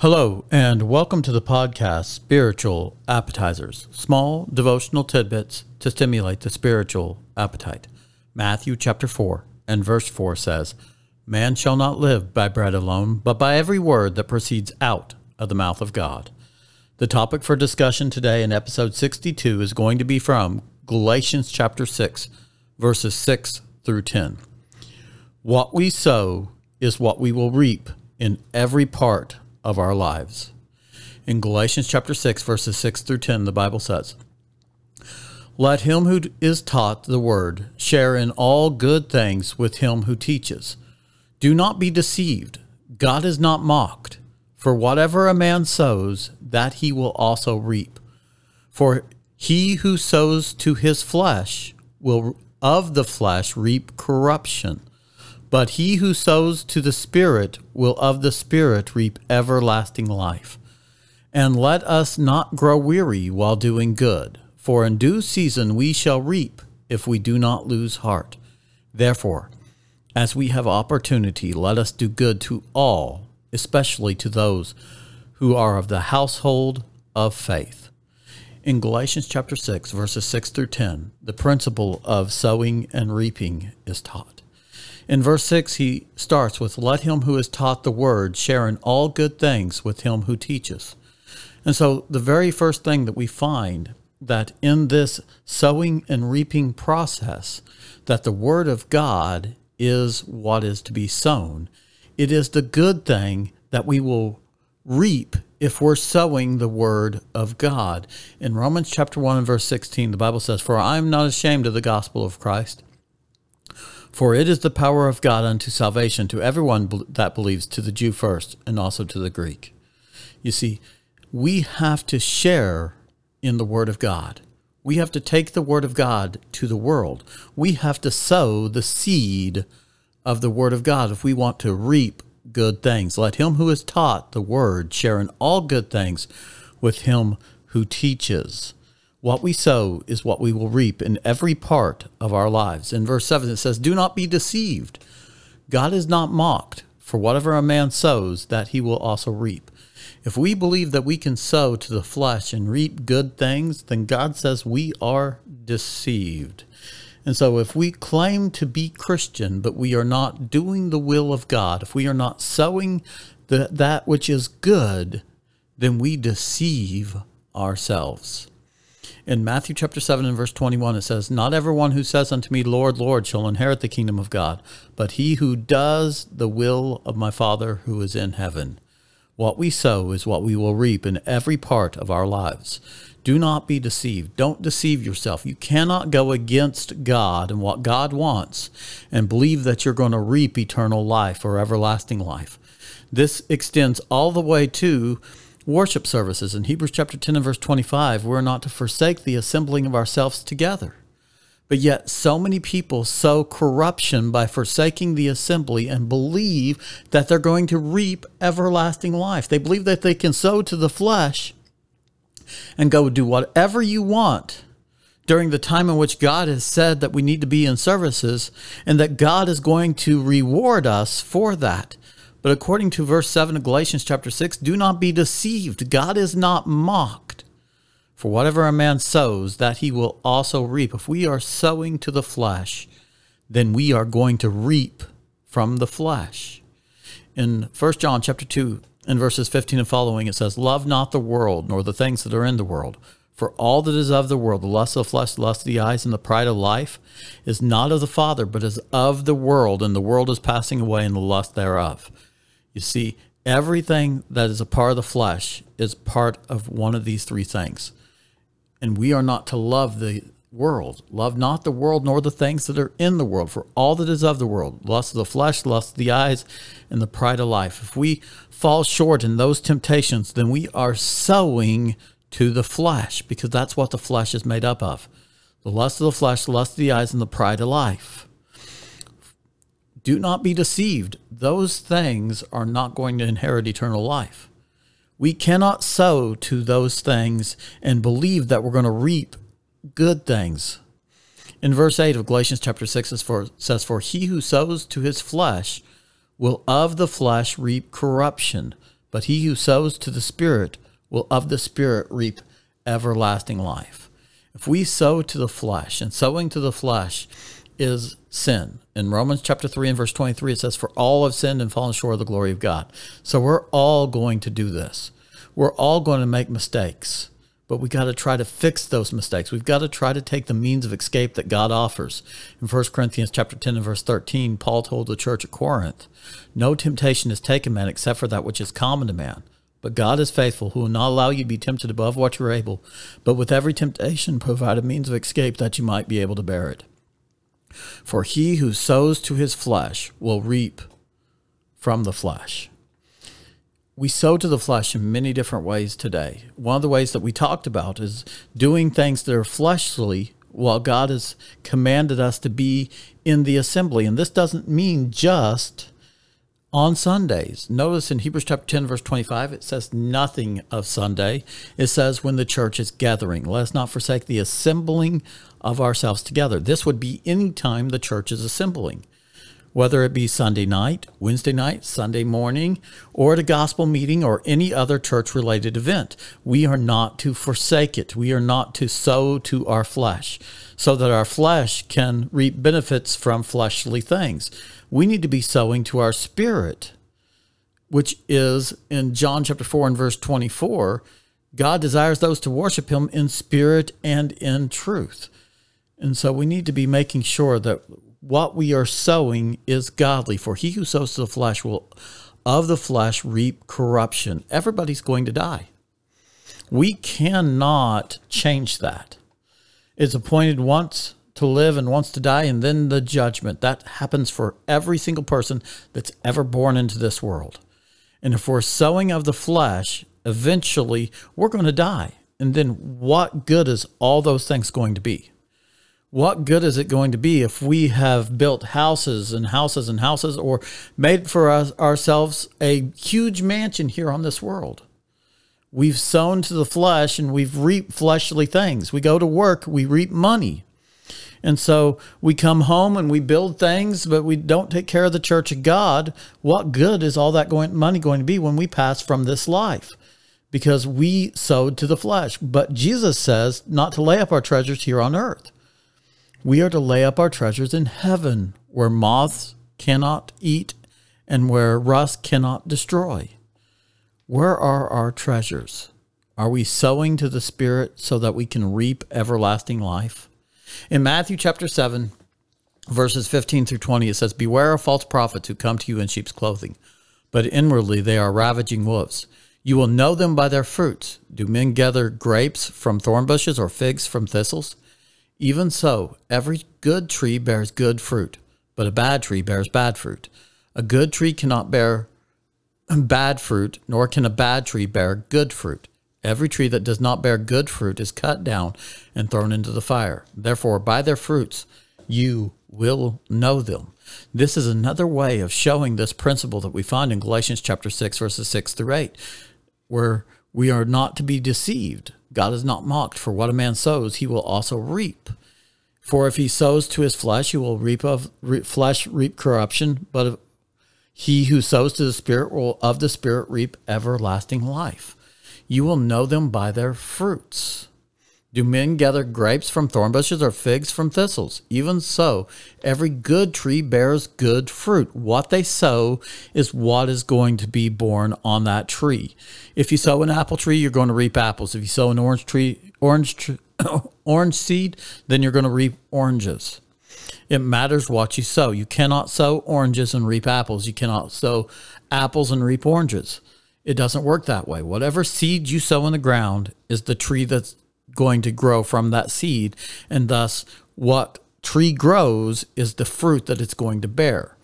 Hello, and welcome to the podcast Spiritual Appetizers, small devotional tidbits to stimulate the spiritual appetite. Matthew chapter 4 and verse 4 says, Man shall not live by bread alone, but by every word that proceeds out of the mouth of God. The topic for discussion today in episode 62 is going to be from Galatians chapter 6, verses 6 through 10. What we sow is what we will reap in every part of our lives. In Galatians chapter 6, verses 6 through 10, the Bible says, Let him who is taught the word share in all good things with him who teaches. Do not be deceived. God is not mocked. For whatever a man sows, that he will also reap. For he who sows to his flesh will of the flesh reap corruption but he who sows to the Spirit will of the Spirit reap everlasting life. And let us not grow weary while doing good, for in due season we shall reap if we do not lose heart. Therefore, as we have opportunity, let us do good to all, especially to those who are of the household of faith. In Galatians chapter 6, verses 6 through 10, the principle of sowing and reaping is taught. In verse 6, he starts with, Let him who is taught the word share in all good things with him who teaches. And so, the very first thing that we find that in this sowing and reaping process, that the word of God is what is to be sown. It is the good thing that we will reap if we're sowing the word of God. In Romans chapter 1 and verse 16, the Bible says, For I am not ashamed of the gospel of Christ for it is the power of God unto salvation to everyone that believes, to the Jew first, and also to the Greek. You see, we have to share in the Word of God. We have to take the Word of God to the world. We have to sow the seed of the Word of God if we want to reap good things. Let him who is taught the Word share in all good things with him who teaches. What we sow is what we will reap in every part of our lives. In verse 7, it says, Do not be deceived. God is not mocked, for whatever a man sows, that he will also reap. If we believe that we can sow to the flesh and reap good things, then God says we are deceived. And so, if we claim to be Christian, but we are not doing the will of God, if we are not sowing the, that which is good, then we deceive ourselves. In Matthew chapter 7 and verse 21, it says, Not everyone who says unto me, Lord, Lord, shall inherit the kingdom of God, but he who does the will of my Father who is in heaven. What we sow is what we will reap in every part of our lives. Do not be deceived. Don't deceive yourself. You cannot go against God and what God wants and believe that you're going to reap eternal life or everlasting life. This extends all the way to worship services. In Hebrews chapter 10 and verse 25, we're not to forsake the assembling of ourselves together. But yet, so many people sow corruption by forsaking the assembly and believe that they're going to reap everlasting life. They believe that they can sow to the flesh and go do whatever you want during the time in which God has said that we need to be in services and that God is going to reward us for that. But according to verse 7 of Galatians chapter 6, do not be deceived. God is not mocked. For whatever a man sows, that he will also reap. If we are sowing to the flesh, then we are going to reap from the flesh. In 1 John chapter 2, in verses 15 and following, it says, Love not the world, nor the things that are in the world. For all that is of the world, the lust of the flesh, the lust of the eyes, and the pride of life, is not of the Father, but is of the world, and the world is passing away, and the lust thereof. You see, everything that is a part of the flesh is part of one of these three things. And we are not to love the world. Love not the world nor the things that are in the world, for all that is of the world, lust of the flesh, lust of the eyes, and the pride of life. If we fall short in those temptations, then we are sowing to the flesh, because that's what the flesh is made up of. The lust of the flesh, lust of the eyes, and the pride of life. Do not be deceived. Those things are not going to inherit eternal life. We cannot sow to those things and believe that we're going to reap good things. In verse 8 of Galatians chapter 6 it says, For he who sows to his flesh will of the flesh reap corruption, But he who sows to the Spirit will of the Spirit reap everlasting life. If we sow to the flesh, and sowing to the flesh is sin. In Romans chapter 3 and verse 23, it says, For all have sinned and fallen short of the glory of God. So we're all going to do this. We're all going to make mistakes, but we got to try to fix those mistakes. We've got to try to take the means of escape that God offers. In 1 Corinthians chapter 10 and verse 13, Paul told the church at Corinth, No temptation is taken man except for that which is common to man. But God is faithful, who will not allow you to be tempted above what you're able, but with every temptation provide a means of escape that you might be able to bear it. For he who sows to his flesh will reap from the flesh. We sow to the flesh in many different ways today. One of the ways that we talked about is doing things that are fleshly while God has commanded us to be in the assembly. And this doesn't mean just on Sundays. Notice in Hebrews chapter 10, verse 25, it says nothing of Sunday. It says when the church is gathering. Let us not forsake the assembling of ourselves together. This would be any time the church is assembling, whether it be Sunday night, Wednesday night, Sunday morning, or at a gospel meeting or any other church related event. We are not to forsake it. We are not to sow to our flesh so that our flesh can reap benefits from fleshly things we need to be sowing to our spirit, which is in John chapter 4 and verse 24. God desires those to worship him in spirit and in truth. And so we need to be making sure that what we are sowing is godly. For he who sows to the flesh will of the flesh reap corruption. Everybody's going to die. We cannot change that. It's appointed once to live and wants to die, and then the judgment. That happens for every single person that's ever born into this world. And if we're sowing of the flesh, eventually we're going to die. And then what good is all those things going to be? What good is it going to be if we have built houses and houses and houses or made for us, ourselves a huge mansion here on this world? We've sown to the flesh and we've reaped fleshly things. We go to work, we reap money. And so we come home and we build things, but we don't take care of the church of God. What good is all that going, money going to be when we pass from this life? Because we sowed to the flesh. But Jesus says not to lay up our treasures here on earth. We are to lay up our treasures in heaven, where moths cannot eat and where rust cannot destroy. Where are our treasures? Are we sowing to the Spirit so that we can reap everlasting life? In Matthew chapter 7, verses 15 through 20, it says, Beware of false prophets who come to you in sheep's clothing, but inwardly they are ravaging wolves. You will know them by their fruits. Do men gather grapes from thorn bushes or figs from thistles? Even so, every good tree bears good fruit, but a bad tree bears bad fruit. A good tree cannot bear bad fruit, nor can a bad tree bear good fruit. Every tree that does not bear good fruit is cut down and thrown into the fire. Therefore, by their fruits you will know them. This is another way of showing this principle that we find in Galatians chapter 6, verses 6 through 8, where we are not to be deceived. God is not mocked, for what a man sows, he will also reap. For if he sows to his flesh, he will reap of re, flesh reap corruption, but he who sows to the Spirit will of the Spirit reap everlasting life. You will know them by their fruits. Do men gather grapes from thorn bushes or figs from thistles? Even so, every good tree bears good fruit. What they sow is what is going to be born on that tree. If you sow an apple tree, you're going to reap apples. If you sow an orange tree, orange orange seed, then you're going to reap oranges. It matters what you sow. You cannot sow oranges and reap apples. You cannot sow apples and reap oranges. It doesn't work that way. Whatever seed you sow in the ground is the tree that's going to grow from that seed. And thus, what tree grows is the fruit that it's going to bear.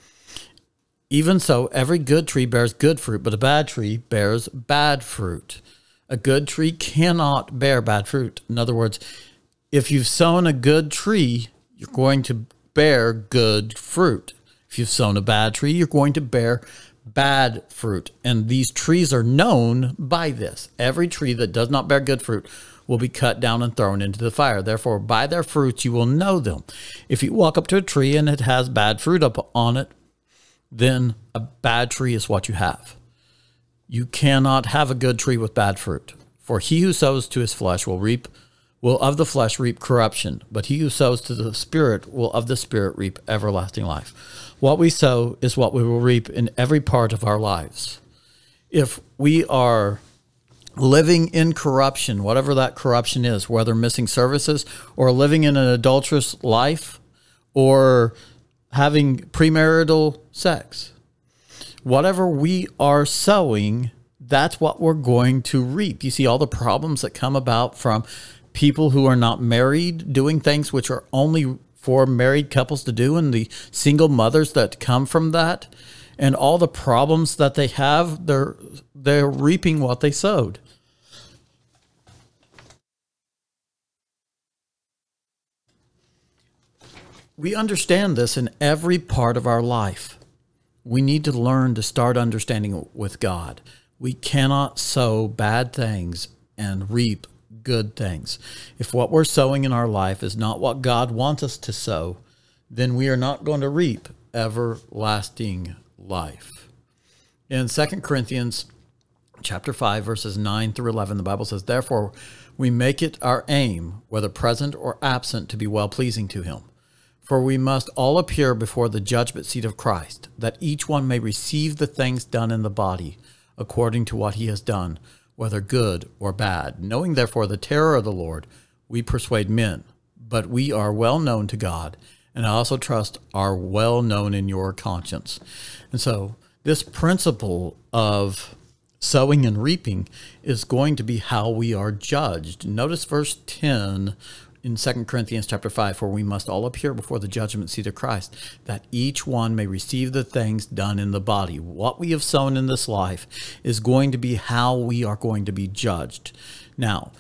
Even so, every good tree bears good fruit, but a bad tree bears bad fruit. A good tree cannot bear bad fruit. In other words, if you've sown a good tree, you're going to bear good fruit. If you've sown a bad tree, you're going to bear bad fruit. And these trees are known by this. Every tree that does not bear good fruit will be cut down and thrown into the fire. Therefore, by their fruits you will know them. If you walk up to a tree and it has bad fruit up on it, then a bad tree is what you have. You cannot have a good tree with bad fruit. For he who sows to his flesh will reap will of the flesh reap corruption, but he who sows to the spirit will of the spirit reap everlasting life. What we sow is what we will reap in every part of our lives. If we are living in corruption, whatever that corruption is, whether missing services or living in an adulterous life or having premarital sex, whatever we are sowing, that's what we're going to reap. You see all the problems that come about from people who are not married doing things which are only for married couples to do and the single mothers that come from that and all the problems that they have they're they're reaping what they sowed. We understand this in every part of our life. We need to learn to start understanding with god. We cannot sow bad things and reap good things. If what we're sowing in our life is not what God wants us to sow, then we are not going to reap everlasting life. In 2 Corinthians chapter 5 verses 9 through 11 the Bible says therefore we make it our aim whether present or absent to be well pleasing to him. For we must all appear before the judgment seat of Christ, that each one may receive the things done in the body according to what he has done whether good or bad. Knowing therefore the terror of the Lord, we persuade men, but we are well known to God, and I also trust are well known in your conscience. And so, this principle of sowing and reaping is going to be how we are judged. Notice verse 10 in 2 Corinthians chapter 5 for we must all appear before the judgment seat of Christ that each one may receive the things done in the body what we have sown in this life is going to be how we are going to be judged now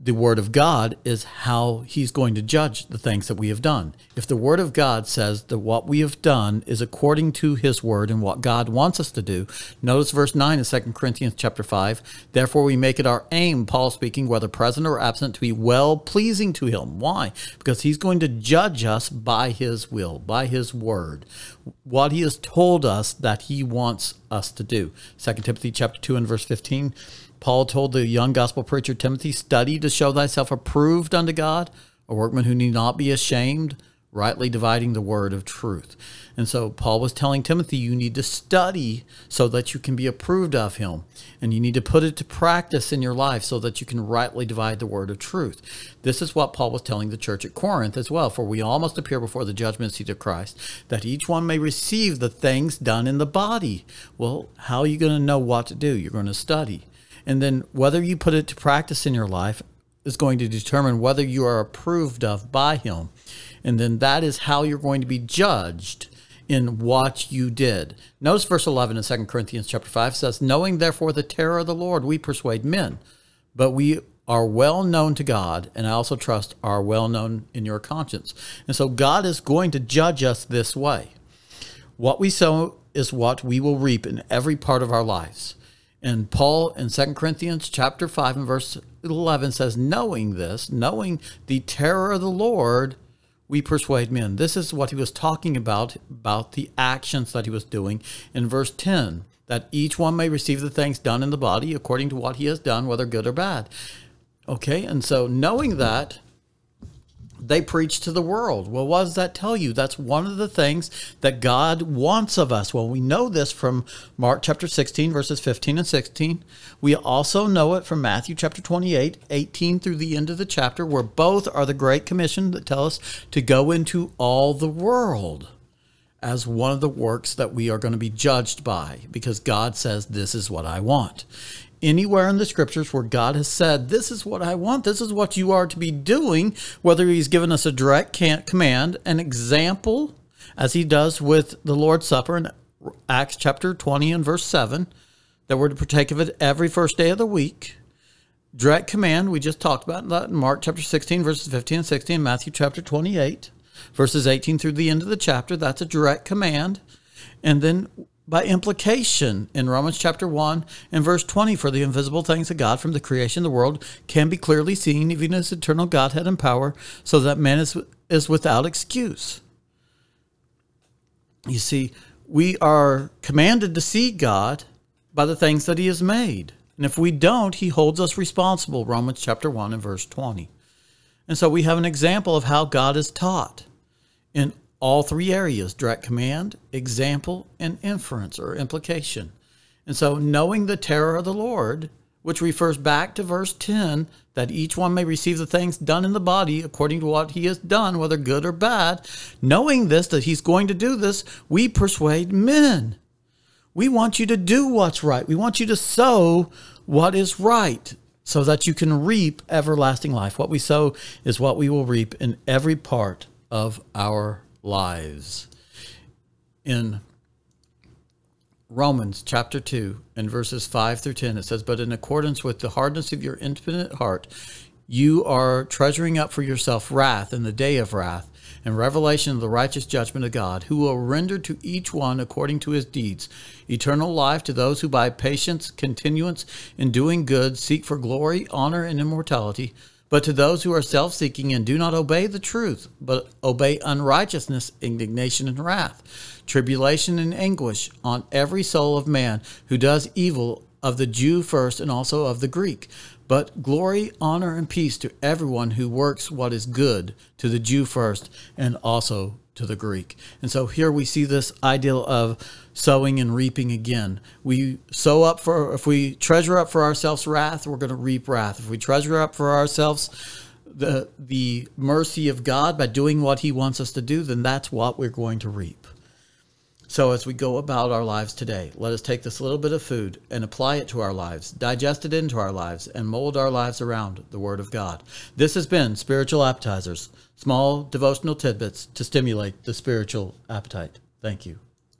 the Word of God is how He's going to judge the things that we have done. If the Word of God says that what we have done is according to His Word and what God wants us to do, notice verse 9 in 2 Corinthians chapter 5. Therefore, we make it our aim, Paul speaking, whether present or absent, to be well pleasing to Him. Why? Because He's going to judge us by His will, by His Word, what He has told us that He wants us to do. 2 Timothy chapter 2 and verse 15. Paul told the young gospel preacher Timothy, Study to show thyself approved unto God, a workman who need not be ashamed, rightly dividing the word of truth. And so Paul was telling Timothy, you need to study so that you can be approved of him. And you need to put it to practice in your life so that you can rightly divide the word of truth. This is what Paul was telling the church at Corinth as well. For we all must appear before the judgment seat of Christ, that each one may receive the things done in the body. Well, how are you going to know what to do? You're going to study. And then whether you put it to practice in your life is going to determine whether you are approved of by Him. And then that is how you're going to be judged in what you did. Notice verse 11 in 2 Corinthians chapter 5 says, Knowing therefore the terror of the Lord, we persuade men, but we are well known to God, and I also trust are well known in your conscience. And so God is going to judge us this way. What we sow is what we will reap in every part of our lives. And Paul in 2 Corinthians chapter 5 and verse 11 says, Knowing this, knowing the terror of the Lord, we persuade men. This is what he was talking about, about the actions that he was doing in verse 10, that each one may receive the things done in the body according to what he has done, whether good or bad. Okay, and so knowing that, they preach to the world. Well, what does that tell you? That's one of the things that God wants of us. Well, we know this from Mark chapter 16, verses 15 and 16. We also know it from Matthew chapter 28, 18 through the end of the chapter, where both are the Great Commission that tell us to go into all the world as one of the works that we are going to be judged by because God says, This is what I want anywhere in the scriptures where God has said, This is what I want, this is what you are to be doing, whether He's given us a direct command, an example, as He does with the Lord's Supper in Acts chapter 20 and verse 7, that we're to partake of it every first day of the week. Direct command, we just talked about that in Mark chapter 16, verses 15 and 16, Matthew chapter 28, verses 18 through the end of the chapter. That's a direct command. And then by implication in Romans chapter 1 and verse 20 for the invisible things of God from the creation of the world can be clearly seen even as eternal Godhead and power so that man is is without excuse. You see, we are commanded to see God by the things that he has made. And if we don't, he holds us responsible. Romans chapter 1 and verse 20. And so we have an example of how God is taught in all three areas direct command, example, and inference or implication. And so knowing the terror of the Lord, which refers back to verse 10, that each one may receive the things done in the body according to what he has done, whether good or bad, knowing this, that he's going to do this, we persuade men. We want you to do what's right. We want you to sow what is right so that you can reap everlasting life. What we sow is what we will reap in every part of our lives. In Romans chapter 2 and verses 5 through 10, it says, But in accordance with the hardness of your infinite heart, you are treasuring up for yourself wrath in the day of wrath and revelation of the righteous judgment of God, who will render to each one according to his deeds eternal life to those who by patience, continuance in doing good seek for glory, honor, and immortality. But to those who are self seeking and do not obey the truth, but obey unrighteousness, indignation, and wrath, tribulation and anguish on every soul of man who does evil, of the Jew first and also of the Greek. But glory, honor, and peace to everyone who works what is good, to the Jew first and also to the Greek. And so here we see this ideal of sowing and reaping again. We sow up for, if we treasure up for ourselves wrath, we're going to reap wrath. If we treasure up for ourselves the, the mercy of God by doing what He wants us to do, then that's what we're going to reap. So, as we go about our lives today, let us take this little bit of food and apply it to our lives, digest it into our lives, and mold our lives around the Word of God. This has been Spiritual Appetizers, small devotional tidbits to stimulate the spiritual appetite. Thank you.